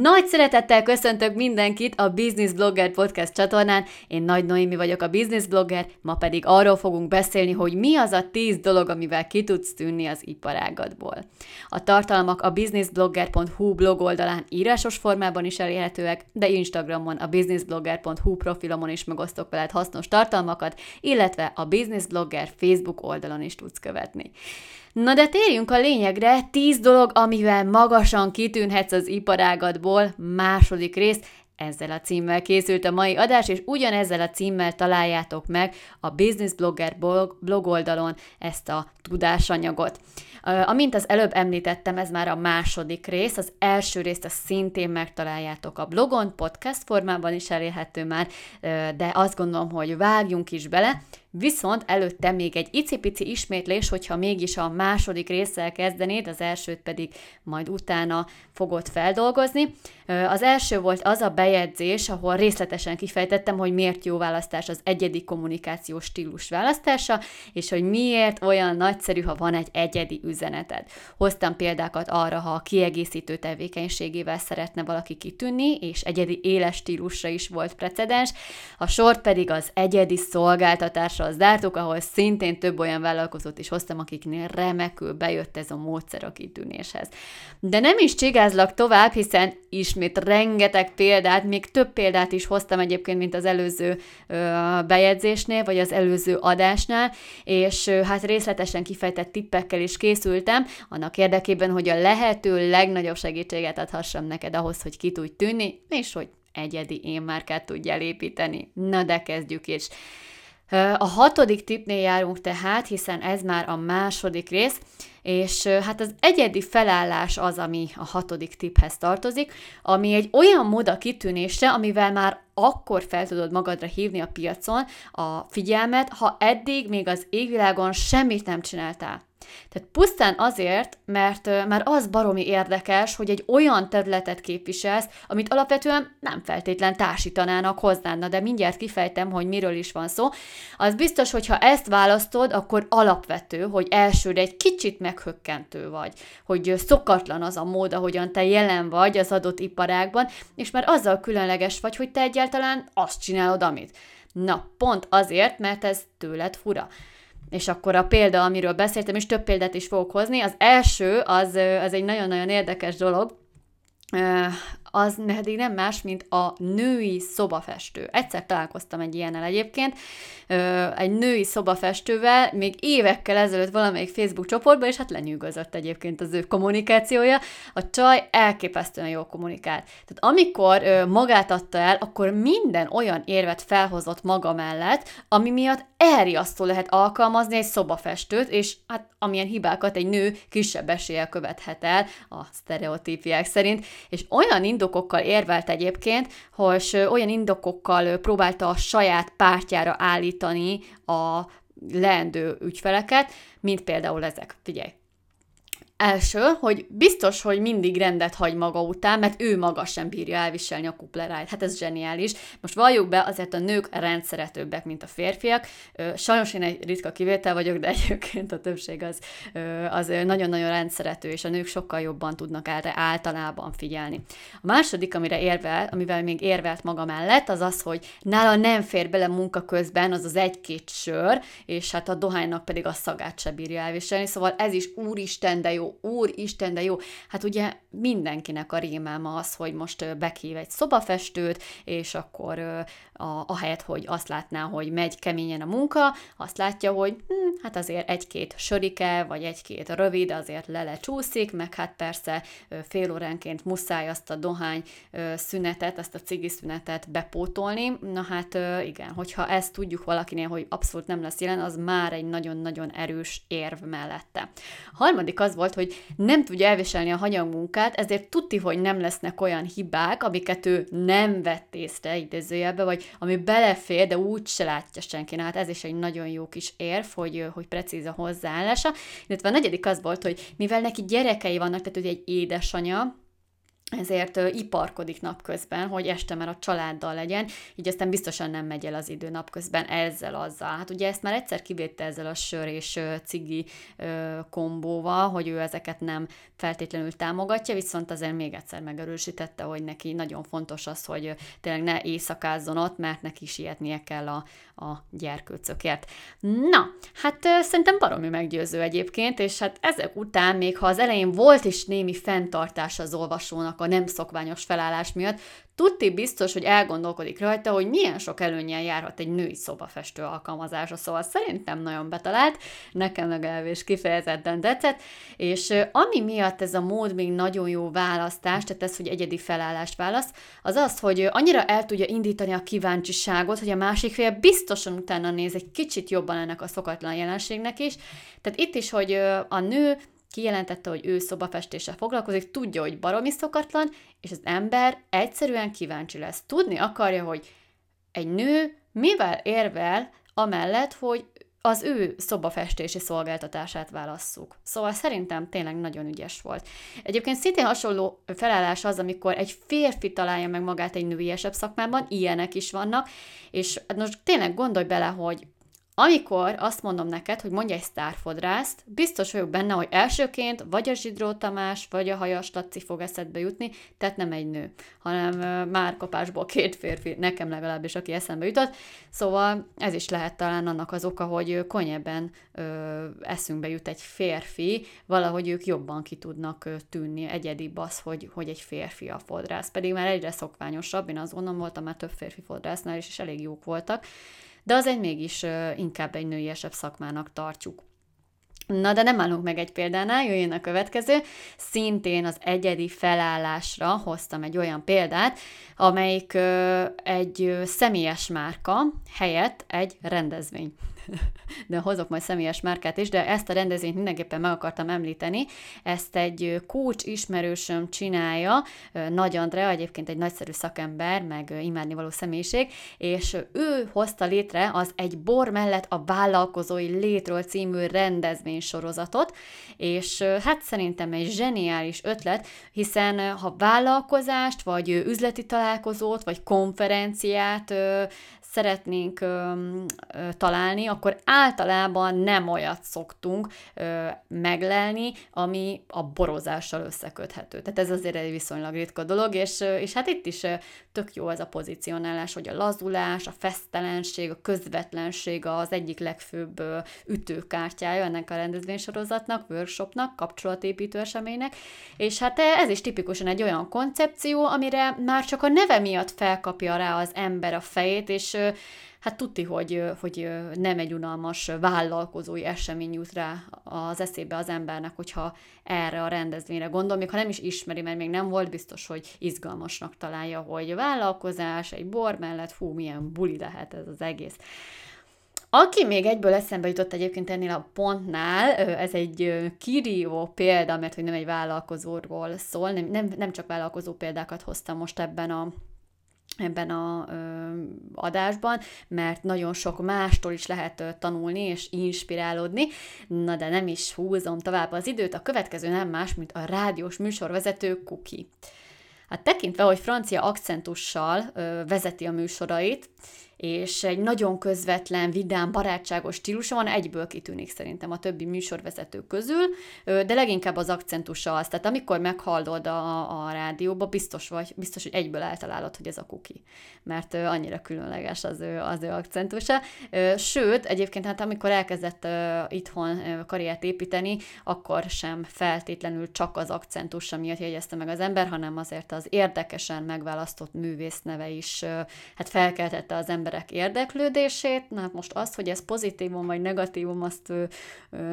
Nagy szeretettel köszöntök mindenkit a Business Blogger Podcast csatornán. Én Nagy Noémi vagyok a Business Blogger, ma pedig arról fogunk beszélni, hogy mi az a 10 dolog, amivel ki tudsz tűnni az iparágadból. A tartalmak a businessblogger.hu blog oldalán írásos formában is elérhetőek, de Instagramon a businessblogger.hu profilomon is megosztok veled hasznos tartalmakat, illetve a Business Blogger Facebook oldalon is tudsz követni. Na de térjünk a lényegre, 10 dolog, amivel magasan kitűnhetsz az iparágadból, második rész, ezzel a címmel készült a mai adás, és ugyanezzel a címmel találjátok meg a Business Blogger blog oldalon ezt a tudásanyagot. Amint az előbb említettem, ez már a második rész, az első részt a szintén megtaláljátok a blogon, podcast formában is elérhető már, de azt gondolom, hogy vágjunk is bele, Viszont előtte még egy icipici ismétlés, hogyha mégis a második résszel kezdenéd, az elsőt pedig majd utána fogod feldolgozni. Az első volt az a bejegyzés, ahol részletesen kifejtettem, hogy miért jó választás az egyedi kommunikációs stílus választása, és hogy miért olyan nagyszerű, ha van egy egyedi üzeneted. Hoztam példákat arra, ha a kiegészítő tevékenységével szeretne valaki kitűnni, és egyedi éles stílusra is volt precedens, a sort pedig az egyedi szolgáltatásra zártuk, ahol szintén több olyan vállalkozót is hoztam, akiknél remekül bejött ez a módszer a kitűnéshez. De nem is csigázlak tovább, hiszen ismét rengeteg példát, még több példát is hoztam egyébként, mint az előző bejegyzésnél, vagy az előző adásnál, és hát részletesen kifejtett tippekkel is készültem, annak érdekében, hogy a lehető legnagyobb segítséget adhassam neked ahhoz, hogy ki tudj tűnni, és hogy egyedi én márkát tudjál építeni. Na de kezdjük is. A hatodik tipnél járunk tehát, hiszen ez már a második rész, és hát az egyedi felállás az, ami a hatodik tiphez tartozik, ami egy olyan mód a kitűnésre, amivel már akkor fel tudod magadra hívni a piacon a figyelmet, ha eddig még az égvilágon semmit nem csináltál. Tehát pusztán azért, mert már az baromi érdekes, hogy egy olyan területet képviselsz, amit alapvetően nem feltétlen társítanának hozzád, de mindjárt kifejtem, hogy miről is van szó. Az biztos, hogy ha ezt választod, akkor alapvető, hogy elsőre egy kicsit meghökkentő vagy, hogy szokatlan az a mód, ahogyan te jelen vagy az adott iparágban, és már azzal különleges vagy, hogy te egyáltalán azt csinálod, amit. Na, pont azért, mert ez tőled fura. És akkor a példa, amiről beszéltem, és több példát is fogok hozni, az első, az, az egy nagyon-nagyon érdekes dolog, az pedig nem más, mint a női szobafestő. Egyszer találkoztam egy ilyennel egyébként, egy női szobafestővel, még évekkel ezelőtt valamelyik Facebook csoportban, és hát lenyűgözött egyébként az ő kommunikációja. A csaj elképesztően jól kommunikált. Tehát amikor magát adta el, akkor minden olyan érvet felhozott maga mellett, ami miatt elriasztó lehet alkalmazni egy szobafestőt, és hát amilyen hibákat egy nő kisebb eséllyel követhet el a sztereotípiák szerint, és olyan indokokkal érvelt egyébként, hogy olyan indokokkal próbálta a saját pártjára állítani a leendő ügyfeleket, mint például ezek. Figyelj, Első, hogy biztos, hogy mindig rendet hagy maga után, mert ő maga sem bírja elviselni a kuplerájt. Hát ez zseniális. Most valljuk be, azért a nők rendszeretőbbek, mint a férfiak. Sajnos én egy ritka kivétel vagyok, de egyébként a többség az, az nagyon-nagyon rendszerető, és a nők sokkal jobban tudnak erre általában figyelni. A második, amire érvel, amivel még érvelt maga mellett, az az, hogy nála nem fér bele munka közben az az egy-két sör, és hát a dohánynak pedig a szagát se bírja elviselni, szóval ez is úristen, de jó jó, úristen, de jó. Hát ugye mindenkinek a rémálma az, hogy most bekív egy szobafestőt, és akkor a, ahelyett, hogy azt látná, hogy megy keményen a munka, azt látja, hogy hm, hát azért egy-két sörike, vagy egy-két rövid azért lelecsúszik, meg hát persze fél óránként muszáj azt a dohány szünetet, azt a cigi szünetet bepótolni. Na hát igen, hogyha ezt tudjuk valakinél, hogy abszolút nem lesz jelen, az már egy nagyon-nagyon erős érv mellette. A harmadik az volt, hogy nem tudja elviselni a hanyagmunkát, ezért tudti, hogy nem lesznek olyan hibák, amiket ő nem vett észre idézőjelbe, vagy ami belefér, de úgy se látja senki. Na, hát ez is egy nagyon jó kis érv, hogy, hogy precíz a hozzáállása. Illetve a negyedik az volt, hogy mivel neki gyerekei vannak, tehát ugye egy édesanyja, ezért iparkodik napközben, hogy este már a családdal legyen, így aztán biztosan nem megy el az idő napközben ezzel, azzal. Hát ugye ezt már egyszer kivétte ezzel a sör és cigi kombóval, hogy ő ezeket nem feltétlenül támogatja, viszont azért még egyszer megerősítette, hogy neki nagyon fontos az, hogy tényleg ne éjszakázzon ott, mert neki sietnie kell a, a gyerkőcökért. Na, hát szerintem baromi meggyőző egyébként, és hát ezek után, még ha az elején volt is némi fenntartás az olvasónak a nem szokványos felállás miatt, Tudti biztos, hogy elgondolkodik rajta, hogy milyen sok előnyel járhat egy női szobafestő alkalmazása, szóval szerintem nagyon betalált, nekem legalábbis kifejezetten tetszett, és ami miatt ez a mód még nagyon jó választás, tehát ez, hogy egyedi felállást választ, az az, hogy annyira el tudja indítani a kíváncsiságot, hogy a másik fél biztosan utána néz egy kicsit jobban ennek a szokatlan jelenségnek is. Tehát itt is, hogy a nő kijelentette, hogy ő szobafestéssel foglalkozik, tudja, hogy baromi szokatlan, és az ember egyszerűen kíváncsi lesz. Tudni akarja, hogy egy nő mivel érvel amellett, hogy az ő szobafestési szolgáltatását válasszuk. Szóval szerintem tényleg nagyon ügyes volt. Egyébként szintén hasonló felállás az, amikor egy férfi találja meg magát egy nőiesebb szakmában, ilyenek is vannak, és most tényleg gondolj bele, hogy amikor azt mondom neked, hogy mondj egy sztárfodrászt, biztos vagyok benne, hogy elsőként vagy a Zsidró Tamás, vagy a Hajas Laci fog eszedbe jutni, tehát nem egy nő, hanem már kapásból két férfi, nekem legalábbis, aki eszembe jutott. Szóval ez is lehet talán annak az oka, hogy könnyebben ö, eszünkbe jut egy férfi, valahogy ők jobban ki tudnak tűnni, egyedibb az, hogy, hogy egy férfi a fodrász. Pedig már egyre szokványosabb, én azt gondolom, voltam már több férfi fodrásznál is, és elég jók voltak de az egy mégis inkább egy nőiesebb szakmának tartjuk. Na, de nem állunk meg egy példánál, jöjjön a következő. Szintén az egyedi felállásra hoztam egy olyan példát, amelyik egy személyes márka helyett egy rendezvény. de hozok majd személyes márkát is, de ezt a rendezvényt mindenképpen meg akartam említeni. Ezt egy coach ismerősöm csinálja, Nagy Andrea, egyébként egy nagyszerű szakember, meg imádnivaló személyiség, és ő hozta létre az Egy bor mellett a vállalkozói létről című rendezvény sorozatot, és hát szerintem egy zseniális ötlet, hiszen ha vállalkozást, vagy üzleti találkozót, vagy konferenciát szeretnénk ö, ö, találni, akkor általában nem olyat szoktunk ö, meglelni, ami a borozással összeköthető. Tehát ez azért egy viszonylag ritka dolog, és, és hát itt is tök jó ez a pozícionálás, hogy a lazulás, a fesztelenség, a közvetlenség az egyik legfőbb ütőkártyája ennek a rendezvénysorozatnak, workshopnak, kapcsolatépítő eseménynek, és hát ez is tipikusan egy olyan koncepció, amire már csak a neve miatt felkapja rá az ember a fejét, és hát tudti, hogy, hogy nem egy unalmas vállalkozói esemény jut rá az eszébe az embernek, hogyha erre a rendezvényre gondol, még ha nem is ismeri, mert még nem volt biztos, hogy izgalmasnak találja, hogy vállalkozás, egy bor mellett, fú, milyen buli lehet ez az egész. Aki még egyből eszembe jutott egyébként ennél a pontnál, ez egy kirívó példa, mert hogy nem egy vállalkozóról szól, nem, nem, nem csak vállalkozó példákat hoztam most ebben a ebben a ö, adásban, mert nagyon sok mástól is lehet ö, tanulni és inspirálódni. Na de nem is húzom tovább az időt, a következő nem más, mint a rádiós műsorvezető Kuki. Hát tekintve, hogy francia akcentussal ö, vezeti a műsorait, és egy nagyon közvetlen, vidám, barátságos stílusa van, egyből kitűnik szerintem a többi műsorvezető közül, de leginkább az akcentusa az, tehát amikor meghallod a, a rádióba, biztos vagy, biztos, hogy egyből eltalálod, hogy ez a kuki, mert annyira különleges az ő, az ő akcentusa. Sőt, egyébként hát amikor elkezdett itthon karriert építeni, akkor sem feltétlenül csak az akcentusa miatt jegyezte meg az ember, hanem azért az érdekesen megválasztott művész neve is hát felkeltette az ember emberek érdeklődését, na hát most az, hogy ez pozitívum vagy negatívum, azt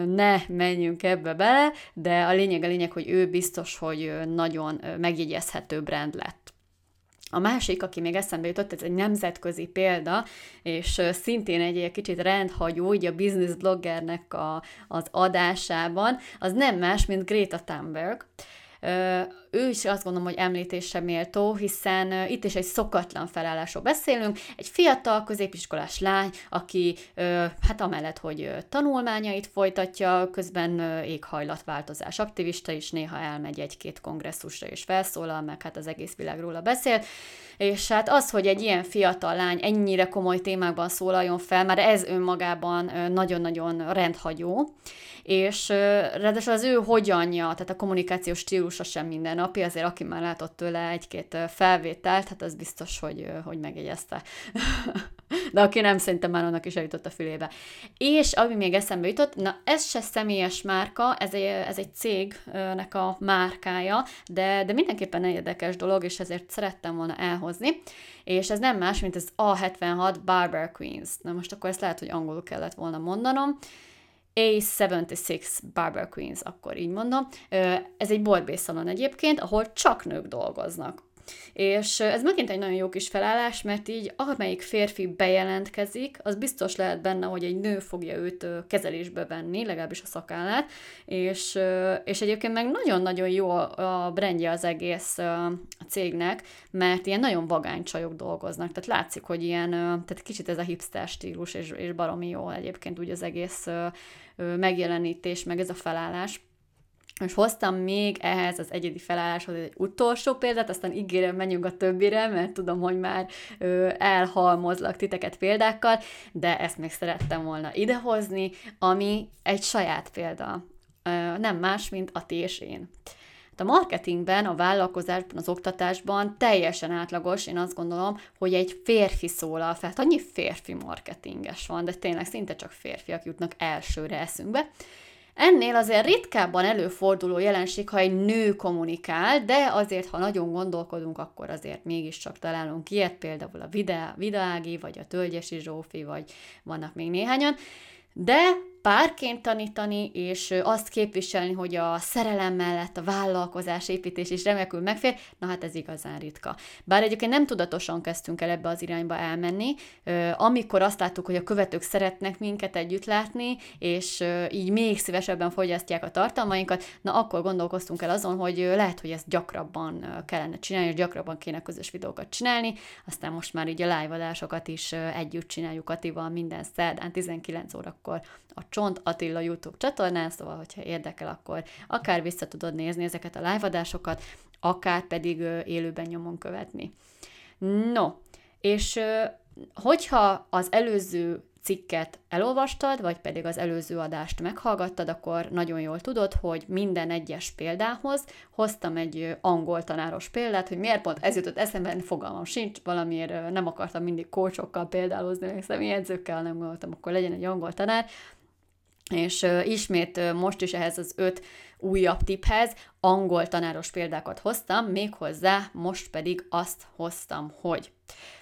ne menjünk ebbe bele, de a lényeg a lényeg, hogy ő biztos, hogy nagyon megjegyezhető brand lett. A másik, aki még eszembe jutott, ez egy nemzetközi példa, és szintén egy kicsit rendhagyó, így a business bloggernek a, az adásában, az nem más, mint Greta Thunberg. Ő is azt gondolom, hogy említésre méltó, hiszen itt is egy szokatlan felállásról beszélünk, egy fiatal középiskolás lány, aki hát amellett, hogy tanulmányait folytatja, közben éghajlatváltozás aktivista is, néha elmegy egy-két kongresszusra és felszólal, meg hát az egész világ róla beszél, és hát az, hogy egy ilyen fiatal lány ennyire komoly témákban szólaljon fel, már ez önmagában nagyon-nagyon rendhagyó, és ráadásul az ő hogyanja, tehát a kommunikációs stílusa sem mindennapi, azért aki már látott tőle egy-két felvételt, hát az biztos, hogy, hogy megjegyezte. De aki nem, szerintem már annak is eljutott a fülébe. És ami még eszembe jutott, na ez se személyes márka, ez egy, ez egy cégnek a márkája, de, de mindenképpen érdekes dolog, és ezért szerettem volna elhozni. És ez nem más, mint az A76 Barber Queens. Na most akkor ezt lehet, hogy angolul kellett volna mondanom. A76 Barber Queens, akkor így mondom. Ez egy boltbészalon egyébként, ahol csak nők dolgoznak. És ez megint egy nagyon jó kis felállás, mert így amelyik férfi bejelentkezik, az biztos lehet benne, hogy egy nő fogja őt kezelésbe venni, legalábbis a szakállát, és, és egyébként meg nagyon-nagyon jó a brandje az egész a cégnek, mert ilyen nagyon vagány csajok dolgoznak, tehát látszik, hogy ilyen, tehát kicsit ez a hipster stílus, és, és baromi jó egyébként úgy az egész megjelenítés, meg ez a felállás. És hoztam még ehhez az egyedi felálláshoz egy utolsó példát, aztán ígérem, menjünk a többire, mert tudom, hogy már elhalmozlak titeket példákkal, de ezt még szerettem volna idehozni, ami egy saját példa. Nem más, mint a ti és én. Hát a marketingben, a vállalkozásban, az oktatásban teljesen átlagos, én azt gondolom, hogy egy férfi szólal fel. Hát annyi férfi marketinges van, de tényleg szinte csak férfiak jutnak elsőre eszünkbe. Ennél azért ritkábban előforduló jelenség, ha egy nő kommunikál, de azért, ha nagyon gondolkodunk, akkor azért mégiscsak találunk ilyet, például a Vidági, vagy a Tölgyesi Zsófi, vagy vannak még néhányan. De párként tanítani, és azt képviselni, hogy a szerelem mellett a vállalkozás építés is remekül megfér, na hát ez igazán ritka. Bár egyébként nem tudatosan kezdtünk el ebbe az irányba elmenni, amikor azt láttuk, hogy a követők szeretnek minket együtt látni, és így még szívesebben fogyasztják a tartalmainkat, na akkor gondolkoztunk el azon, hogy lehet, hogy ezt gyakrabban kellene csinálni, és gyakrabban kéne közös videókat csinálni, aztán most már így a live is együtt csináljuk Atival minden szerdán 19 órakor a Csont Attila YouTube csatornán, szóval, hogyha érdekel, akkor akár vissza tudod nézni ezeket a live adásokat, akár pedig élőben nyomon követni. No, és hogyha az előző cikket elolvastad, vagy pedig az előző adást meghallgattad, akkor nagyon jól tudod, hogy minden egyes példához hoztam egy angol tanáros példát, hogy miért pont ez jutott eszembe, fogalmam sincs, valamiért nem akartam mindig kócsokkal példálozni, meg személyedzőkkel, nem gondoltam, akkor legyen egy angol tanár, és ismét most is ehhez az öt újabb tiphez angol tanáros példákat hoztam, méghozzá most pedig azt hoztam, hogy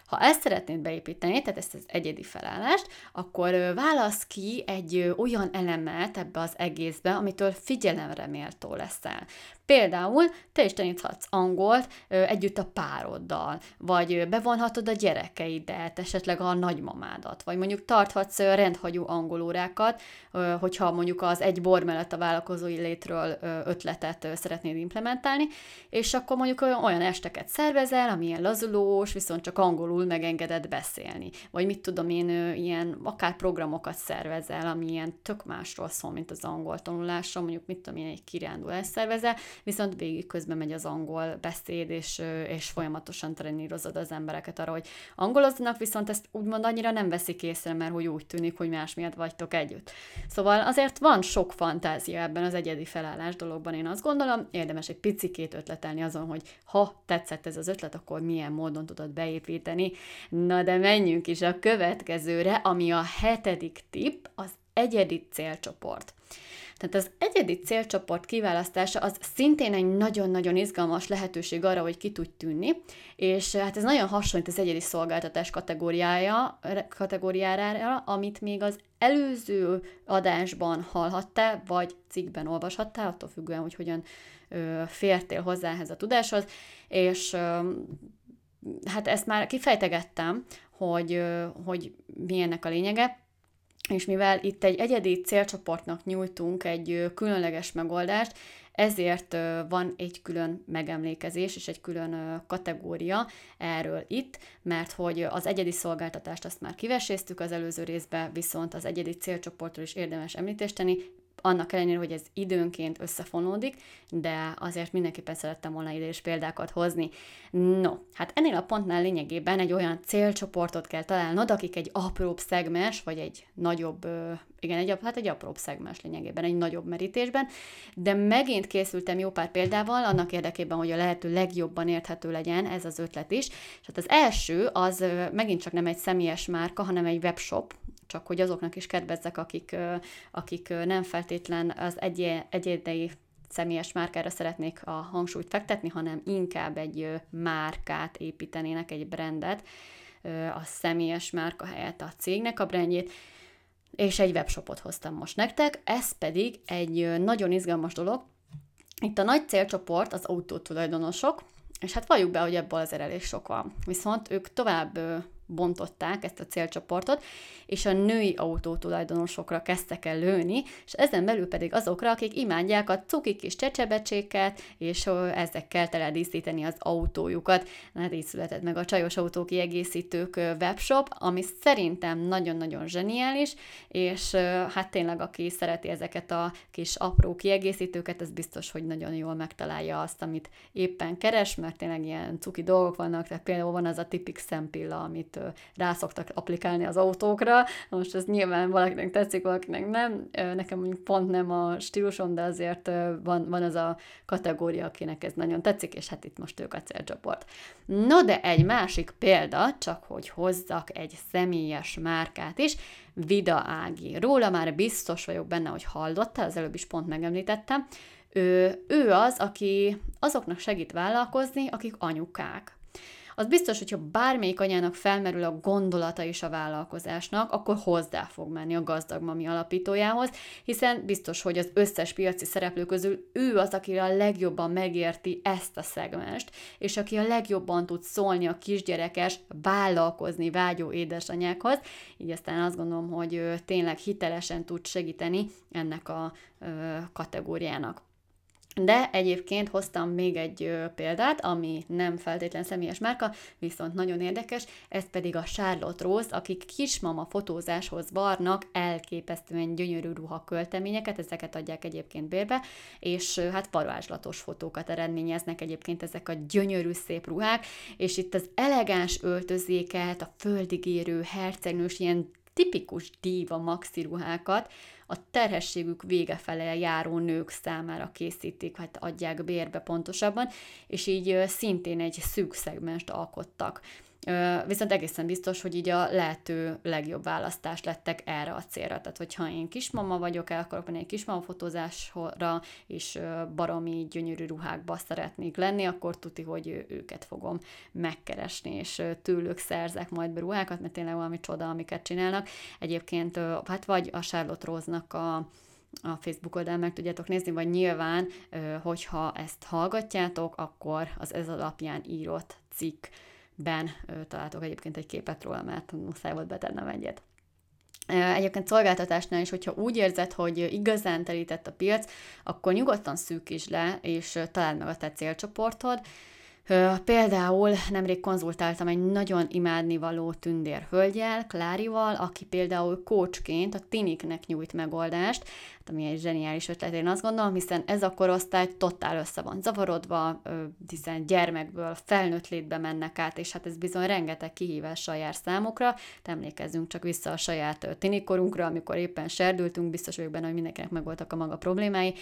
ha ezt szeretnéd beépíteni, tehát ezt az egyedi felállást, akkor válasz ki egy olyan elemet ebbe az egészbe, amitől figyelemre méltó leszel. Például te is taníthatsz angolt együtt a pároddal, vagy bevonhatod a gyerekeidet, esetleg a nagymamádat, vagy mondjuk tarthatsz rendhagyó angolórákat, hogyha mondjuk az egy bor mellett a vállalkozói létről ötletet szeretnéd implementálni, és akkor mondjuk olyan esteket szervezel, amilyen lazulós, viszont csak angolul megengedett beszélni. Vagy mit tudom én, ilyen akár programokat szervezel, ami ilyen tök másról szól, mint az angol tanulásra, mondjuk mit tudom én, egy kirándulás szervezel, viszont végig közben megy az angol beszéd, és, és folyamatosan trenírozod az embereket arra, hogy angoloznak, viszont ezt úgymond annyira nem veszik észre, mert hogy úgy tűnik, hogy más miatt vagytok együtt. Szóval azért van sok fantázia ebben az egyedi felállás dologban, én azt gondolom, érdemes egy picikét ötletelni azon, hogy ha tetszett ez az ötlet, akkor milyen módon tudod beépíteni. Na de menjünk is a következőre, ami a hetedik tipp, az egyedi célcsoport. Tehát az egyedi célcsoport kiválasztása az szintén egy nagyon-nagyon izgalmas lehetőség arra, hogy ki tud tűnni, és hát ez nagyon hasonlít az egyedi szolgáltatás kategóriája, kategóriára, amit még az előző adásban hallhattál, vagy cikkben olvashattál, attól függően, hogy hogyan ö, fértél hozzá ehhez a tudáshoz, és ö, hát ezt már kifejtegettem, hogy, ö, hogy mi ennek a lényege, és mivel itt egy egyedi célcsoportnak nyújtunk egy különleges megoldást, ezért van egy külön megemlékezés és egy külön kategória erről itt, mert hogy az egyedi szolgáltatást azt már kiveséztük az előző részben, viszont az egyedi célcsoportról is érdemes említést tenni, annak ellenére, hogy ez időnként összefonódik, de azért mindenképpen szerettem volna ide is példákat hozni. No, hát ennél a pontnál lényegében egy olyan célcsoportot kell találnod, akik egy apróbb szegmens, vagy egy nagyobb, igen, egy, hát egy apróbb szegmens lényegében, egy nagyobb merítésben, de megint készültem jó pár példával, annak érdekében, hogy a lehető legjobban érthető legyen ez az ötlet is. És hát az első, az megint csak nem egy személyes márka, hanem egy webshop, csak hogy azoknak is kedvezzek, akik, akik nem feltétlen az egy, egyédei személyes márkára szeretnék a hangsúlyt fektetni, hanem inkább egy márkát építenének, egy brandet, a személyes márka helyett a cégnek a brandjét, és egy webshopot hoztam most nektek, ez pedig egy nagyon izgalmas dolog. Itt a nagy célcsoport az autótulajdonosok, és hát valljuk be, hogy ebből azért elég sok van. Viszont ők tovább bontották ezt a célcsoportot, és a női autótulajdonosokra kezdtek el lőni, és ezen belül pedig azokra, akik imádják a cuki kis csecsebecséket, és ezekkel teledíszíteni az autójukat. Hát így született meg a csajos autó kiegészítők webshop, ami szerintem nagyon-nagyon zseniális, és hát tényleg, aki szereti ezeket a kis apró kiegészítőket, ez biztos, hogy nagyon jól megtalálja azt, amit éppen keres, mert tényleg ilyen cuki dolgok vannak, tehát például van az a tipik szempilla, amit rá szoktak applikálni az autókra. Most ez nyilván valakinek tetszik, valakinek nem. Nekem mondjuk pont nem a stílusom, de azért van, van az a kategória, akinek ez nagyon tetszik, és hát itt most ők a célcsoport. No, de egy másik példa, csak hogy hozzak egy személyes márkát is, Vida Ági. Róla már biztos vagyok benne, hogy hallottál, az előbb is pont megemlítettem. Ő, ő az, aki azoknak segít vállalkozni, akik anyukák az biztos, hogyha bármelyik anyának felmerül a gondolata is a vállalkozásnak, akkor hozzá fog menni a gazdag mami alapítójához, hiszen biztos, hogy az összes piaci szereplő közül ő az, aki a legjobban megérti ezt a szegmest, és aki a legjobban tud szólni a kisgyerekes, vállalkozni vágyó édesanyákhoz, így aztán azt gondolom, hogy tényleg hitelesen tud segíteni ennek a kategóriának. De egyébként hoztam még egy példát, ami nem feltétlen személyes márka, viszont nagyon érdekes, ez pedig a Charlotte Rose, akik kismama fotózáshoz varnak elképesztően gyönyörű ruha költeményeket, ezeket adják egyébként bérbe, és hát varázslatos fotókat eredményeznek egyébként ezek a gyönyörű szép ruhák, és itt az elegáns öltözéket, a földigérő hercegnős, ilyen tipikus díva maxi ruhákat, a terhességük vége fele járó nők számára készítik, hát adják bérbe pontosabban, és így szintén egy szűk szegmest alkottak. Viszont egészen biztos, hogy így a lehető legjobb választás lettek erre a célra. Tehát, hogyha én kismama vagyok, el akarok menni egy kismama fotózásra, és baromi gyönyörű ruhákba szeretnék lenni, akkor tuti, hogy őket fogom megkeresni, és tőlük szerzek majd be ruhákat, mert tényleg valami csoda, amiket csinálnak. Egyébként, hát vagy a Charlotte Rose-nak a a Facebook oldalán meg tudjátok nézni, vagy nyilván, hogyha ezt hallgatjátok, akkor az ez alapján írott cikk ben találtok egyébként egy képet róla, mert muszáj volt betennem egyet. Egyébként szolgáltatásnál is, hogyha úgy érzed, hogy igazán terített a piac, akkor nyugodtan szűkíts le, és találd meg a te célcsoportod, Például nemrég konzultáltam egy nagyon imádnivaló tündér hölgyel, Klárival, aki például coachként a tiniknek nyújt megoldást, hát ami egy zseniális ötlet, én azt gondolom, hiszen ez a korosztály totál össze van zavarodva, hiszen gyermekből felnőtt létbe mennek át, és hát ez bizony rengeteg kihívással jár számukra. De emlékezzünk csak vissza a saját tinikorunkra, amikor éppen serdültünk, biztos vagyok benne, hogy mindenkinek megvoltak a maga problémái,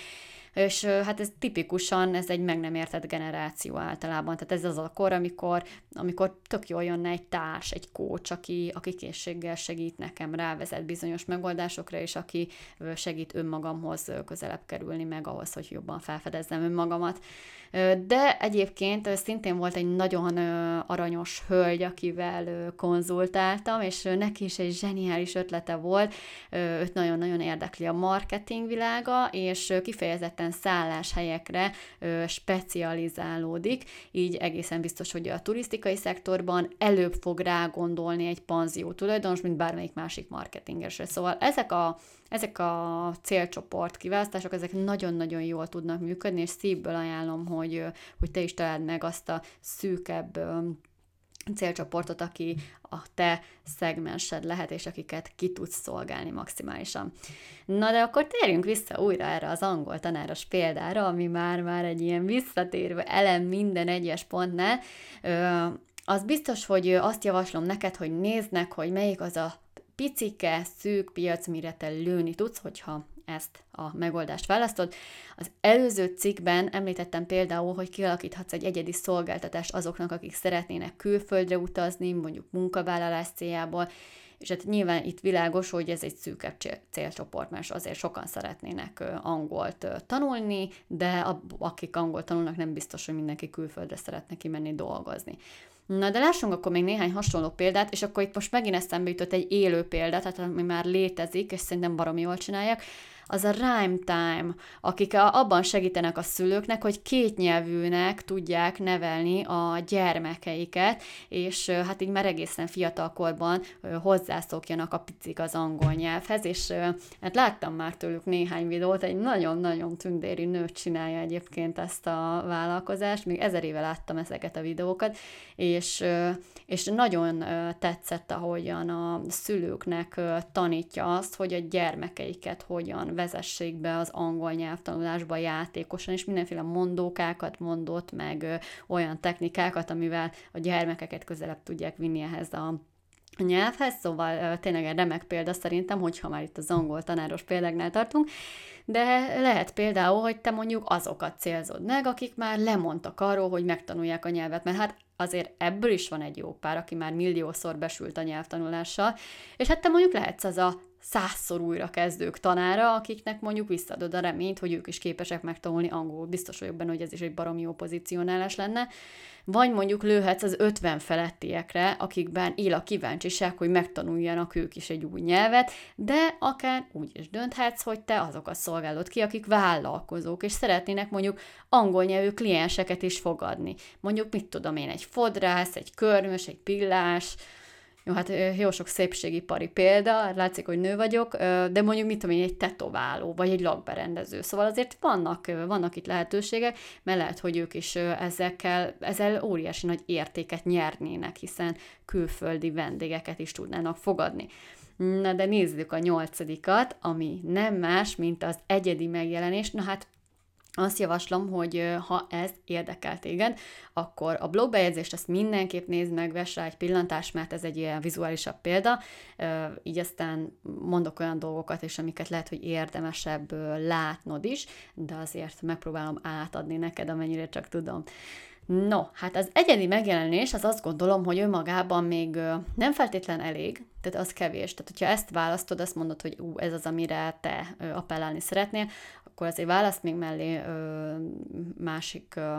és hát ez tipikusan, ez egy meg nem értett generáció általában, tehát ez az a kor, amikor, amikor tök jól jönne egy társ, egy kócs, aki, aki készséggel segít nekem, rávezet bizonyos megoldásokra, és aki segít önmagában magamhoz közelebb kerülni, meg ahhoz, hogy jobban felfedezzem önmagamat. De egyébként szintén volt egy nagyon aranyos hölgy, akivel konzultáltam, és neki is egy zseniális ötlete volt, őt nagyon-nagyon érdekli a marketing világa, és kifejezetten szálláshelyekre specializálódik, így egészen biztos, hogy a turisztikai szektorban előbb fog rágondolni egy panzió tulajdonos, mint bármelyik másik marketingesre. Szóval ezek a ezek a célcsoport kiválasztások, ezek nagyon-nagyon jól tudnak működni, és szívből ajánlom, hogy, hogy te is találd meg azt a szűkebb célcsoportot, aki a te szegmensed lehet, és akiket ki tudsz szolgálni maximálisan. Na de akkor térjünk vissza újra erre az angol tanáros példára, ami már-már egy ilyen visszatérő elem minden egyes pontnál. Az biztos, hogy azt javaslom neked, hogy néznek, hogy melyik az a picike, szűk piac, mire te lőni tudsz, hogyha ezt a megoldást választod. Az előző cikkben említettem például, hogy kialakíthatsz egy egyedi szolgáltatást azoknak, akik szeretnének külföldre utazni, mondjuk munkavállalás céljából, és hát nyilván itt világos, hogy ez egy szűkebb célcsoport, mert azért sokan szeretnének angolt tanulni, de akik angolt tanulnak, nem biztos, hogy mindenki külföldre szeretne kimenni dolgozni. Na de lássunk akkor még néhány hasonló példát, és akkor itt most megint eszembe jutott egy élő példát, tehát ami már létezik, és szerintem baromi jól csinálják, az a Rhyme Time, akik abban segítenek a szülőknek, hogy kétnyelvűnek tudják nevelni a gyermekeiket, és hát így már egészen fiatal korban hozzászokjanak a picik az angol nyelvhez, és hát láttam már tőlük néhány videót, egy nagyon-nagyon tündéri nő csinálja egyébként ezt a vállalkozást, még ezer éve láttam ezeket a videókat, és, és nagyon tetszett, ahogyan a szülőknek tanítja azt, hogy a gyermekeiket hogyan vezessék be az angol nyelvtanulásba játékosan, és mindenféle mondókákat mondott, meg olyan technikákat, amivel a gyermekeket közelebb tudják vinni ehhez a a nyelvhez, szóval tényleg egy remek példa szerintem, hogyha már itt az angol tanáros példáknál tartunk, de lehet például, hogy te mondjuk azokat célzod meg, akik már lemondtak arról, hogy megtanulják a nyelvet, mert hát azért ebből is van egy jó pár, aki már milliószor besült a nyelvtanulással, és hát te mondjuk lehetsz az a százszor újra kezdők tanára, akiknek mondjuk visszadod a reményt, hogy ők is képesek megtanulni angolul. Biztos vagyok benne, hogy ez is egy baromi jó pozícionálás lenne. Vagy mondjuk lőhetsz az 50 felettiekre, akikben él a kíváncsiság, hogy megtanuljanak ők is egy új nyelvet, de akár úgy is dönthetsz, hogy te azokat szolgálod ki, akik vállalkozók, és szeretnének mondjuk angol nyelvű klienseket is fogadni. Mondjuk, mit tudom én, egy fodrász, egy körmös, egy pillás, jó, hát jó sok szépségipari példa, látszik, hogy nő vagyok, de mondjuk mit tudom én, egy tetováló, vagy egy lakberendező. Szóval azért vannak, vannak itt lehetőségek, mert lehet, hogy ők is ezekkel, ezzel óriási nagy értéket nyernének, hiszen külföldi vendégeket is tudnának fogadni. Na de nézzük a nyolcadikat, ami nem más, mint az egyedi megjelenés. Na hát azt javaslom, hogy ha ez érdekel téged, akkor a blogbejegyzést ezt mindenképp nézd meg, vess rá egy pillantást, mert ez egy ilyen vizuálisabb példa, így aztán mondok olyan dolgokat is, amiket lehet, hogy érdemesebb látnod is, de azért megpróbálom átadni neked, amennyire csak tudom. No, hát az egyedi megjelenés, az azt gondolom, hogy önmagában még nem feltétlen elég, tehát az kevés. Tehát, hogyha ezt választod, azt mondod, hogy ú, ez az, amire te appellálni szeretnél, akkor azért választ még mellé ö, másik ö,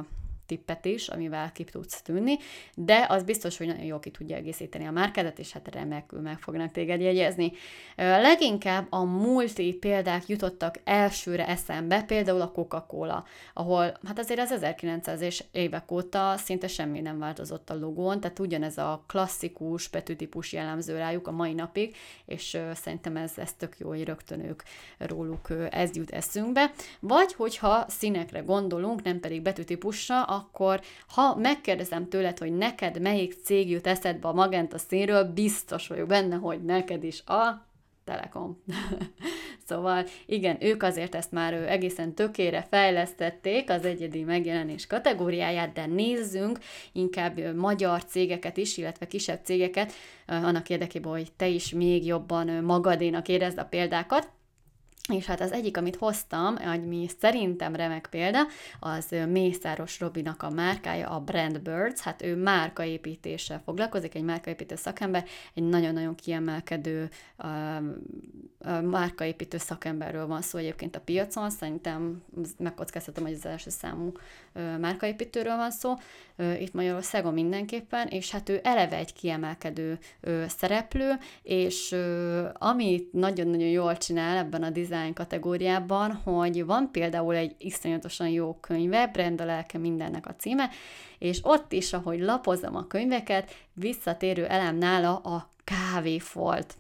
tippet is, amivel ki tudsz tűnni, de az biztos, hogy nagyon jól ki tudja egészíteni a márkádat, és hát remekül meg fognak téged jegyezni. Leginkább a multi példák jutottak elsőre eszembe, például a Coca-Cola, ahol hát azért az 1900-es évek óta szinte semmi nem változott a logón, tehát ugyanez a klasszikus betűtípus jellemző rájuk a mai napig, és szerintem ez, ez tök jó, hogy rögtön ők róluk ez jut eszünkbe. Vagy hogyha színekre gondolunk, nem pedig betűtípusra, akkor ha megkérdezem tőled, hogy neked melyik cég jut eszedbe a magenta színről, biztos vagyok benne, hogy neked is a Telekom. szóval igen, ők azért ezt már egészen tökére fejlesztették az egyedi megjelenés kategóriáját, de nézzünk inkább magyar cégeket is, illetve kisebb cégeket, annak érdekében, hogy te is még jobban magadénak érezd a példákat. És hát az egyik, amit hoztam, ami szerintem remek példa, az Mészáros Robinak a márkája, a Brand Birds, hát ő márkaépítéssel foglalkozik, egy márkaépítő szakember, egy nagyon-nagyon kiemelkedő uh, uh, márkaépítő szakemberről van szó egyébként a piacon, szerintem megkockáztatom, hogy az első számú uh, márkaépítőről van szó, itt Magyarországon mindenképpen, és hát ő eleve egy kiemelkedő szereplő, és amit nagyon-nagyon jól csinál ebben a design kategóriában, hogy van például egy iszonyatosan jó könyve, Brenda lelke mindennek a címe, és ott is, ahogy lapozom a könyveket, visszatérő elem nála a kávéfolt.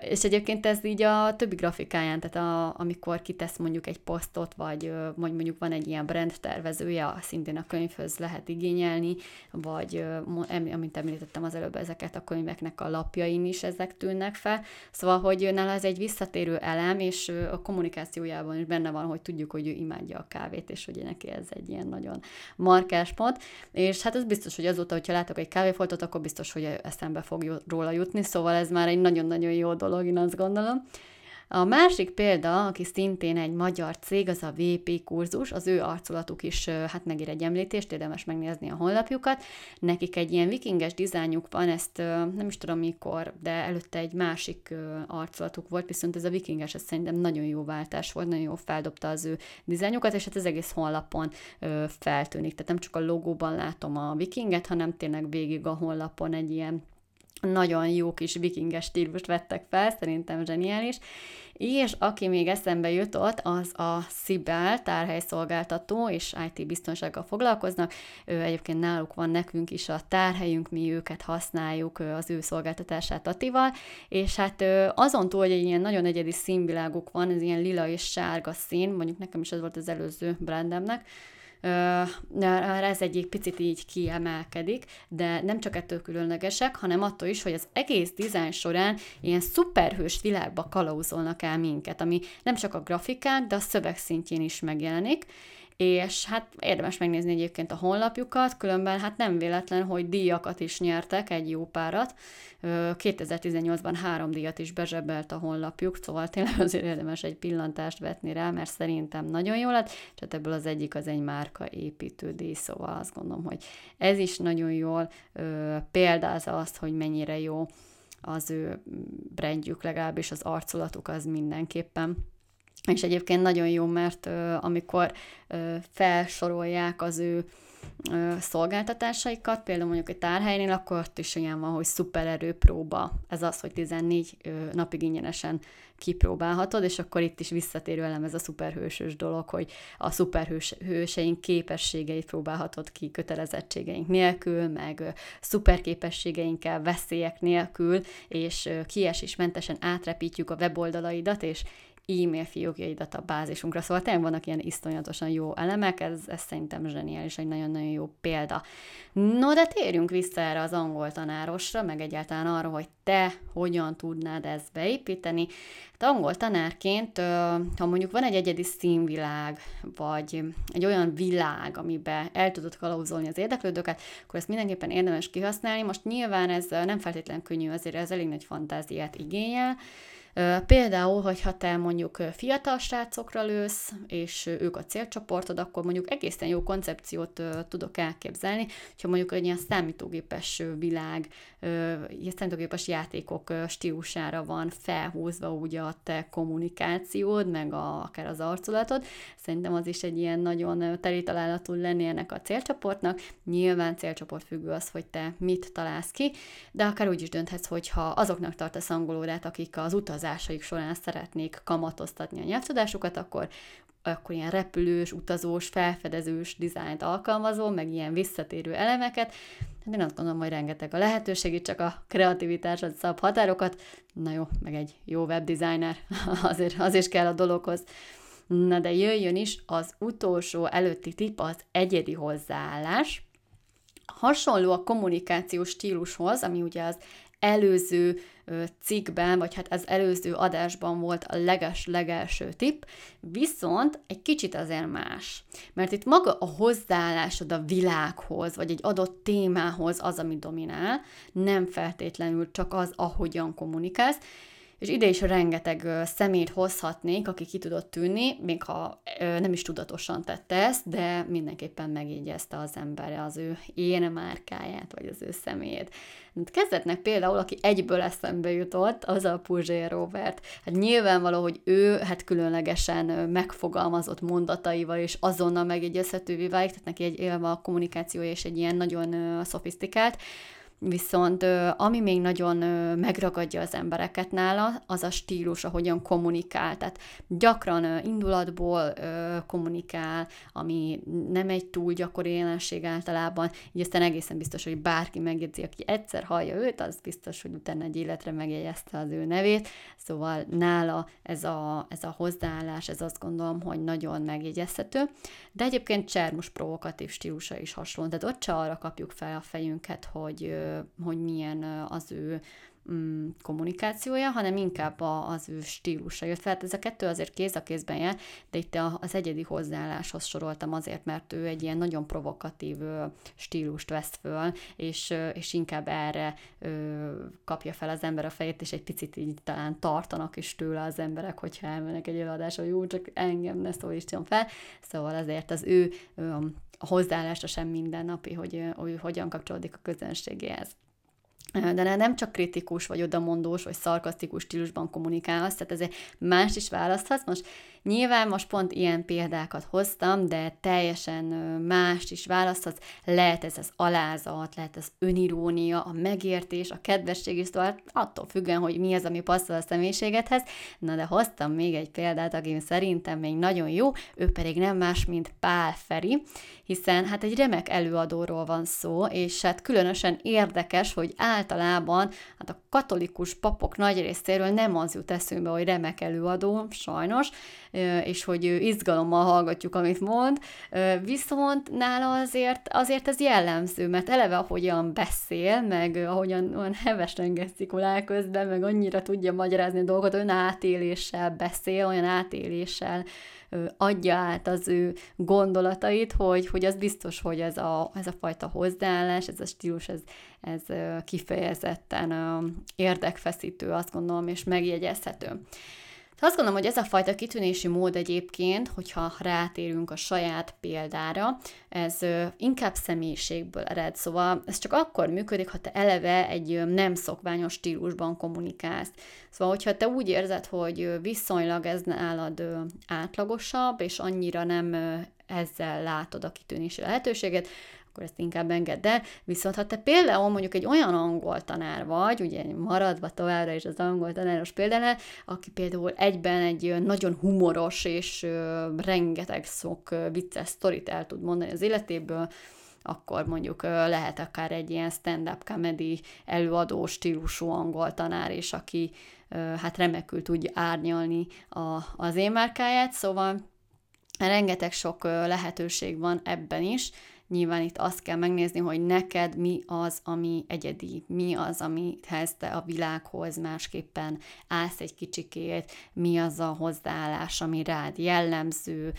És egyébként ez így a többi grafikáján, tehát a, amikor kitesz mondjuk egy posztot, vagy mondjuk van egy ilyen brand tervezője, szintén a könyvhöz lehet igényelni, vagy amint említettem az előbb, ezeket a könyveknek a lapjain is ezek tűnnek fel. Szóval, hogy nála ez egy visszatérő elem, és a kommunikációjában is benne van, hogy tudjuk, hogy ő imádja a kávét, és hogy neki ez egy ilyen nagyon markás pont. És hát ez biztos, hogy azóta, hogyha látok egy kávéfoltot, akkor biztos, hogy eszembe fog róla jutni, szóval ez már egy nagyon-nagyon jó dolog, én azt gondolom. A másik példa, aki szintén egy magyar cég, az a VP kurzus, az ő arculatuk is hát megír egy említést, érdemes megnézni a honlapjukat. Nekik egy ilyen vikinges dizájnjuk van, ezt nem is tudom mikor, de előtte egy másik arculatuk volt, viszont ez a vikinges, ez szerintem nagyon jó váltás volt, nagyon jó feldobta az ő dizájnjukat, és hát az egész honlapon feltűnik. Tehát nem csak a logóban látom a vikinget, hanem tényleg végig a honlapon egy ilyen nagyon jó kis vikinges stílust vettek fel, szerintem zseniális. És aki még eszembe jutott, az a Sibel tárhelyszolgáltató, és IT biztonsággal foglalkoznak. Ő egyébként náluk van nekünk is a tárhelyünk, mi őket használjuk az ő szolgáltatását Atival, és hát azon túl, hogy egy ilyen nagyon egyedi színviláguk van, ez ilyen lila és sárga szín, mondjuk nekem is ez volt az előző brandemnek, ez egy picit így kiemelkedik, de nem csak ettől különlegesek, hanem attól is, hogy az egész dizájn során ilyen szuperhős világba kalauzolnak el minket, ami nem csak a grafikán, de a szöveg szintjén is megjelenik, és hát érdemes megnézni egyébként a honlapjukat, különben hát nem véletlen, hogy díjakat is nyertek, egy jó párat. 2018-ban három díjat is bezsebelt a honlapjuk, szóval tényleg azért érdemes egy pillantást vetni rá, mert szerintem nagyon jó lett, és hát ebből az egyik az egy márka építő díj, szóval azt gondolom, hogy ez is nagyon jól ö, példázza azt, hogy mennyire jó az ő brandjük, legalábbis az arculatuk az mindenképpen. És egyébként nagyon jó, mert amikor felsorolják az ő szolgáltatásaikat, például mondjuk egy tárhelynél, akkor ott is olyan van, hogy szupererő próba. Ez az, hogy 14 ö, napig ingyenesen kipróbálhatod, és akkor itt is visszatérő elem ez a szuperhősös dolog, hogy a szuperhőseink képességeit próbálhatod ki kötelezettségeink nélkül, meg szuperképességeinkkel, veszélyek nélkül, és kiesésmentesen átrepítjük a weboldalaidat, és e-mail fiókjaidat a bázisunkra. Szóval tényleg vannak ilyen iszonyatosan jó elemek, ez, ez szerintem zseniális, egy nagyon-nagyon jó példa. No, de térjünk vissza erre az angol tanárosra, meg egyáltalán arra, hogy te hogyan tudnád ezt beépíteni. Hát angol tanárként, ha mondjuk van egy egyedi színvilág, vagy egy olyan világ, amiben el tudod kalauzolni az érdeklődőket, akkor ezt mindenképpen érdemes kihasználni. Most nyilván ez nem feltétlenül könnyű, azért ez elég nagy fantáziát igényel, Például, hogyha te mondjuk fiatal srácokra lősz, és ők a célcsoportod, akkor mondjuk egészen jó koncepciót tudok elképzelni, hogyha mondjuk egy ilyen számítógépes világ, ilyen számítógépes játékok stílusára van felhúzva ugye a te kommunikációd, meg a, akár az arculatod, szerintem az is egy ilyen nagyon teli találat tud lenni ennek a célcsoportnak. Nyilván célcsoport függő az, hogy te mit találsz ki, de akár úgy is dönthetsz, hogyha azoknak tartasz angolórát, akik az utaz utazásaik során szeretnék kamatoztatni a nyelvtudásukat, akkor akkor ilyen repülős, utazós, felfedezős dizájnt alkalmazol, meg ilyen visszatérő elemeket. Hát én azt gondolom, hogy rengeteg a lehetőség, csak a kreativitásod szab határokat. Na jó, meg egy jó webdesigner, azért, azért kell a dologhoz. Na de jöjjön is az utolsó előtti tip, az egyedi hozzáállás. Hasonló a kommunikációs stílushoz, ami ugye az előző cikkben, vagy hát az előző adásban volt a leges-legelső tipp, viszont egy kicsit azért más. Mert itt maga a hozzáállásod a világhoz, vagy egy adott témához az, ami dominál, nem feltétlenül csak az, ahogyan kommunikálsz, és ide is rengeteg szemét hozhatnék, aki ki tudott tűnni, még ha nem is tudatosan tette ezt, de mindenképpen megjegyezte az ember az ő én márkáját, vagy az ő személyét. Kezdetnek például, aki egyből eszembe jutott, az a Puzsé Robert. Hát nyilvánvaló, hogy ő hát különlegesen megfogalmazott mondataival és azonnal megjegyezhetővé válik, tehát neki egy élve a kommunikációja és egy ilyen nagyon szofisztikált, Viszont ami még nagyon megragadja az embereket nála, az a stílus, ahogyan kommunikál. Tehát gyakran indulatból kommunikál, ami nem egy túl gyakori jelenség általában, így aztán egészen biztos, hogy bárki megjegyzi, aki egyszer hallja őt, az biztos, hogy utána egy életre megjegyezte az ő nevét. Szóval nála ez a, ez a hozzáállás, ez azt gondolom, hogy nagyon megjegyezhető. De egyébként Csermus provokatív stílusa is hasonló, tehát ott se arra kapjuk fel a fejünket, hogy hogy milyen az ő mm, kommunikációja, hanem inkább a, az ő stílusa jött fel. Hát ez a kettő azért kéz a kézben jár, de itt az egyedi hozzáálláshoz soroltam azért, mert ő egy ilyen nagyon provokatív stílust vesz föl, és, és inkább erre kapja fel az ember a fejét, és egy picit így talán tartanak is tőle az emberek, hogyha elmennek egy előadásra, jó, csak engem ne szólítson fel. Szóval azért az ő a hozzáállása sem mindennapi, hogy, hogy hogyan kapcsolódik a közönségéhez de nem csak kritikus, vagy odamondós, vagy szarkasztikus stílusban kommunikálsz, tehát ezért más is választhatsz. Most Nyilván most pont ilyen példákat hoztam, de teljesen mást is választhatsz. Lehet ez az alázat, lehet ez önirónia, a megértés, a kedvesség is, szóval attól függően, hogy mi az, ami passzol a személyiségedhez. Na de hoztam még egy példát, aki szerintem még nagyon jó, ő pedig nem más, mint Pál Feri, hiszen hát egy remek előadóról van szó, és hát különösen érdekes, hogy általában hát a katolikus papok nagy részéről nem az jut eszünkbe, hogy remek előadó, sajnos, és hogy izgalommal hallgatjuk, amit mond, viszont nála azért, azért ez jellemző, mert eleve ahogyan beszél, meg ahogyan olyan hevesen gesztikulál közben, meg annyira tudja magyarázni a dolgot, olyan átéléssel beszél, olyan átéléssel adja át az ő gondolatait, hogy, hogy az biztos, hogy ez a, ez a fajta hozzáállás, ez a stílus, ez, ez kifejezetten érdekfeszítő, azt gondolom, és megjegyezhető. Azt gondolom, hogy ez a fajta kitűnési mód egyébként, hogyha rátérünk a saját példára, ez inkább személyiségből ered, szóval ez csak akkor működik, ha te eleve egy nem szokványos stílusban kommunikálsz. Szóval, hogyha te úgy érzed, hogy viszonylag ez nálad átlagosabb, és annyira nem ezzel látod a kitűnési lehetőséget, akkor ezt inkább engedd el. Viszont ha te például mondjuk egy olyan angol tanár vagy, ugye maradva továbbra is az angol tanáros példánál, aki például egyben egy nagyon humoros és rengeteg szok vicces sztorit el tud mondani az életéből, akkor mondjuk lehet akár egy ilyen stand-up comedy előadó stílusú angol tanár is, aki hát remekül tudja árnyalni a, az én márkáját, szóval rengeteg sok lehetőség van ebben is, Nyilván itt azt kell megnézni, hogy neked mi az, ami egyedi, mi az, amihez te a világhoz másképpen állsz egy kicsikét, mi az a hozzáállás, ami rád jellemző,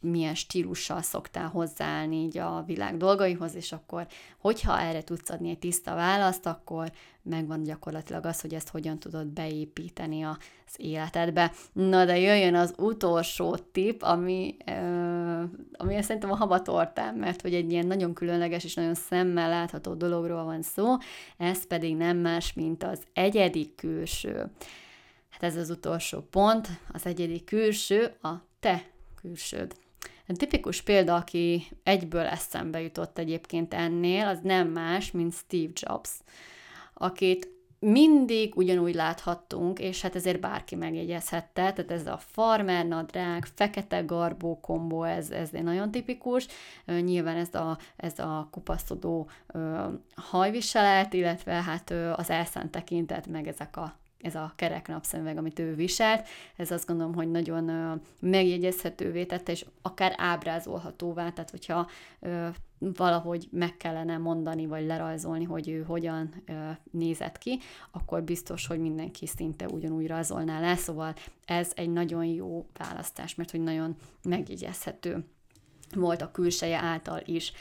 milyen stílussal szoktál hozzáállni így a világ dolgaihoz, és akkor, hogyha erre tudsz adni egy tiszta választ, akkor megvan gyakorlatilag az, hogy ezt hogyan tudod beépíteni az életedbe. Na de jöjjön az utolsó tip, ami, ami szerintem a habatortán, mert hogy egy ilyen nagyon különleges és nagyon szemmel látható dologról van szó, ez pedig nem más, mint az egyedi külső. Hát ez az utolsó pont, az egyedi külső, a te külsőd. A tipikus példa, aki egyből eszembe jutott egyébként ennél, az nem más, mint Steve Jobs akit mindig ugyanúgy láthattunk, és hát ezért bárki megjegyezhette, tehát ez a farmer nadrág, fekete garbó kombó, ez, ez nagyon tipikus, nyilván ez a, ez a kupaszodó hajviselet, illetve hát az elszánt tekintet, meg ezek a ez a kerek napszemüveg, amit ő viselt, ez azt gondolom, hogy nagyon megjegyezhetővé tette, és akár ábrázolhatóvá, tehát hogyha valahogy meg kellene mondani, vagy lerajzolni, hogy ő hogyan nézett ki, akkor biztos, hogy mindenki szinte ugyanúgy rajzolná le, szóval ez egy nagyon jó választás, mert hogy nagyon megjegyezhető volt a külseje által is.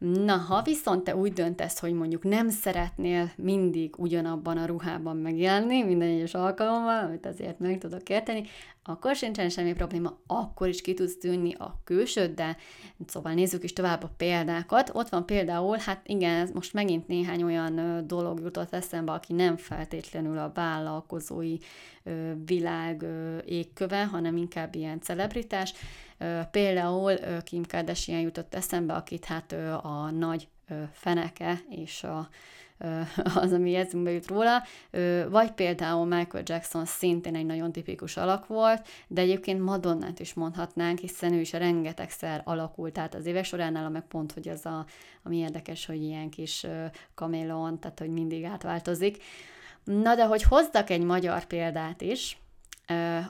Na, ha viszont te úgy döntesz, hogy mondjuk nem szeretnél mindig ugyanabban a ruhában megjelenni, minden egyes alkalommal, amit azért meg tudok érteni, akkor sincsen semmi probléma, akkor is ki tudsz tűnni a külsőddel. Szóval nézzük is tovább a példákat. Ott van például, hát igen, most megint néhány olyan dolog jutott eszembe, aki nem feltétlenül a vállalkozói világ égköve, hanem inkább ilyen celebritás. Például Kim Kardashian jutott eszembe, akit hát a nagy feneke és a az, ami eszünkbe jut róla, vagy például Michael Jackson szintén egy nagyon tipikus alak volt, de egyébként Madonnát is mondhatnánk, hiszen ő is rengetegszer alakult át az évek során, nála meg pont, hogy az a, ami érdekes, hogy ilyen kis kamélon, tehát hogy mindig átváltozik. Na de hogy hozzak egy magyar példát is,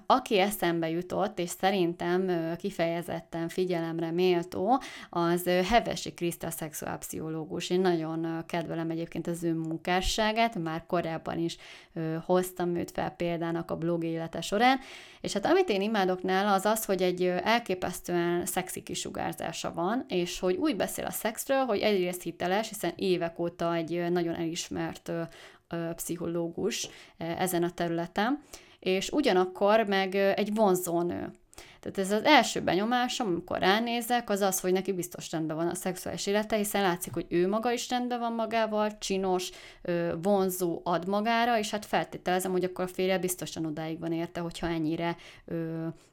aki eszembe jutott, és szerintem kifejezetten figyelemre méltó, az Hevesi Kriszta szexuálpszichológus. Én nagyon kedvelem egyébként az ő munkásságát, már korábban is hoztam őt fel példának a blog élete során, és hát amit én imádok nála, az az, hogy egy elképesztően szexi kisugárzása van, és hogy úgy beszél a szexről, hogy egyrészt hiteles, hiszen évek óta egy nagyon elismert pszichológus ezen a területen, és ugyanakkor meg egy vonzónő. Tehát ez az első benyomásom, amikor ránézek, az az, hogy neki biztos rendben van a szexuális élete, hiszen látszik, hogy ő maga is rendben van magával, csinos, vonzó ad magára, és hát feltételezem, hogy akkor a férje biztosan odáig van érte, hogyha ennyire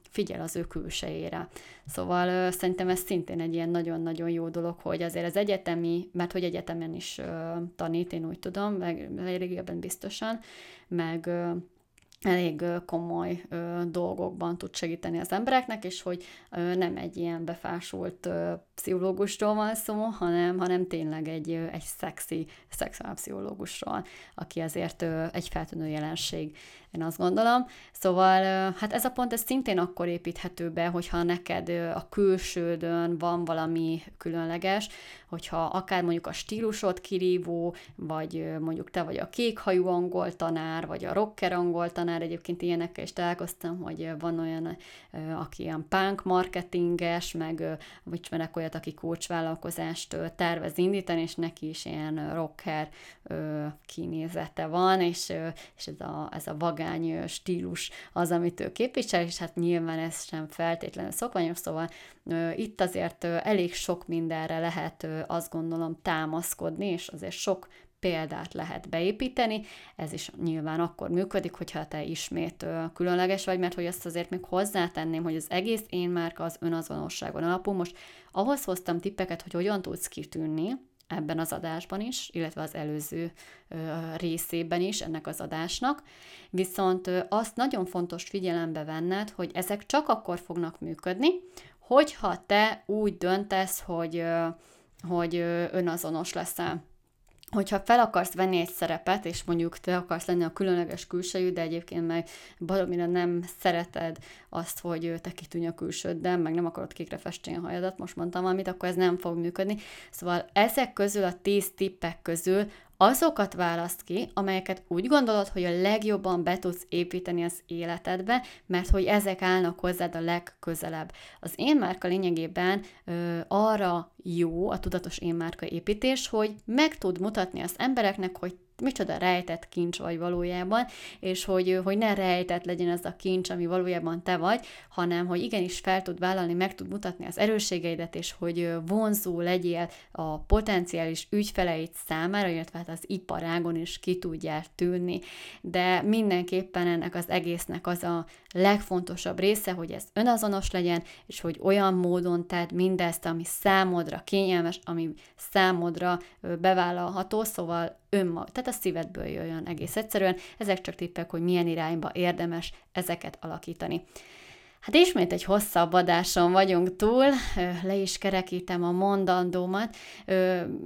figyel az ő külsejére. Szóval szerintem ez szintén egy ilyen nagyon-nagyon jó dolog, hogy azért az egyetemi, mert hogy egyetemen is tanít, én úgy tudom, meg régebben biztosan, meg elég komoly dolgokban tud segíteni az embereknek, és hogy nem egy ilyen befásult pszichológusról van szó, hanem, hanem tényleg egy, egy szexi szexuálpszichológusról, aki azért egy feltűnő jelenség én azt gondolom. Szóval hát ez a pont ez szintén akkor építhető be, hogyha neked a külsődön van valami különleges, hogyha akár mondjuk a stílusod kirívó, vagy mondjuk te vagy a kékhajú angol tanár, vagy a rocker angol tanár, egyébként ilyenekkel is találkoztam, hogy van olyan, aki ilyen punk marketinges, meg vagy ismerek olyat, aki coach tervez indítani, és neki is ilyen rocker kinézete van, és, és ez a, ez a vagány stílus az, amit ő képvisel, és hát nyilván ez sem feltétlenül szokványos, szóval itt azért elég sok mindenre lehet azt gondolom támaszkodni, és azért sok példát lehet beépíteni, ez is nyilván akkor működik, hogyha te ismét különleges vagy, mert hogy azt azért még hozzátenném, hogy az egész én márka az önazonosságon alapul. Most ahhoz hoztam tippeket, hogy hogyan tudsz kitűnni, ebben az adásban is, illetve az előző részében is ennek az adásnak. Viszont azt nagyon fontos figyelembe venned, hogy ezek csak akkor fognak működni, hogyha te úgy döntesz, hogy, hogy önazonos leszel hogyha fel akarsz venni egy szerepet, és mondjuk te akarsz lenni a különleges külsejű, de egyébként meg valamire nem szereted azt, hogy te kitűnj a külsőddel, meg nem akarod kékre festeni a hajadat, most mondtam valamit, akkor ez nem fog működni. Szóval ezek közül, a tíz tippek közül azokat választ ki, amelyeket úgy gondolod, hogy a legjobban be tudsz építeni az életedbe, mert hogy ezek állnak hozzád a legközelebb. Az én márka lényegében ö, arra jó a tudatos én márka építés, hogy meg tud mutatni az embereknek, hogy micsoda rejtett kincs vagy valójában, és hogy, hogy ne rejtett legyen ez a kincs, ami valójában te vagy, hanem hogy igenis fel tud vállalni, meg tud mutatni az erősségeidet, és hogy vonzó legyél a potenciális ügyfeleid számára, illetve hát az iparágon is ki tudjál tűnni. De mindenképpen ennek az egésznek az a legfontosabb része, hogy ez önazonos legyen, és hogy olyan módon tedd mindezt, ami számodra kényelmes, ami számodra bevállalható, szóval önmag, tehát a szívedből jöjjön egész egyszerűen. Ezek csak tippek, hogy milyen irányba érdemes ezeket alakítani. Hát ismét egy hosszabb adáson vagyunk túl, le is kerekítem a mondandómat.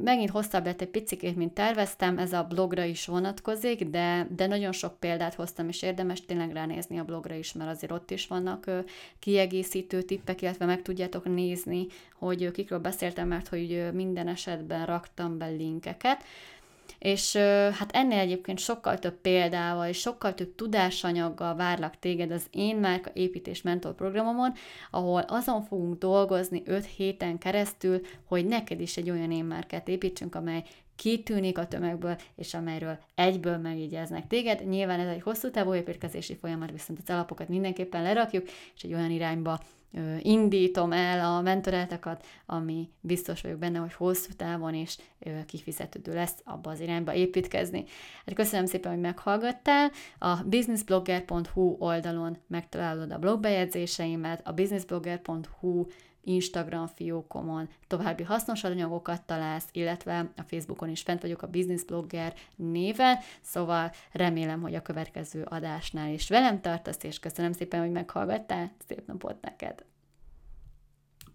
Megint hosszabb lett egy picit, mint terveztem, ez a blogra is vonatkozik, de, de nagyon sok példát hoztam, és érdemes tényleg ránézni a blogra is, mert azért ott is vannak kiegészítő tippek, illetve meg tudjátok nézni, hogy kikről beszéltem, mert hogy minden esetben raktam be linkeket. És hát ennél egyébként sokkal több példával és sokkal több tudásanyaggal várlak téged az Én Márka Építés Mentor programomon, ahol azon fogunk dolgozni 5 héten keresztül, hogy neked is egy olyan én márkát építsünk, amely kitűnik a tömegből, és amelyről egyből megjegyeznek téged. Nyilván ez egy hosszú távú építkezési folyamat, viszont az alapokat mindenképpen lerakjuk, és egy olyan irányba indítom el a mentoráltakat, ami biztos vagyok benne, hogy hosszú távon is kifizetődő lesz abba az irányba építkezni. Hát köszönöm szépen, hogy meghallgattál. A businessblogger.hu oldalon megtalálod a blogbejegyzéseimet, a businessblogger.hu Instagram fiókomon további hasznos anyagokat találsz, illetve a Facebookon is fent vagyok a Business Blogger néven, szóval remélem, hogy a következő adásnál is velem tartasz, és köszönöm szépen, hogy meghallgattál, szép napot neked!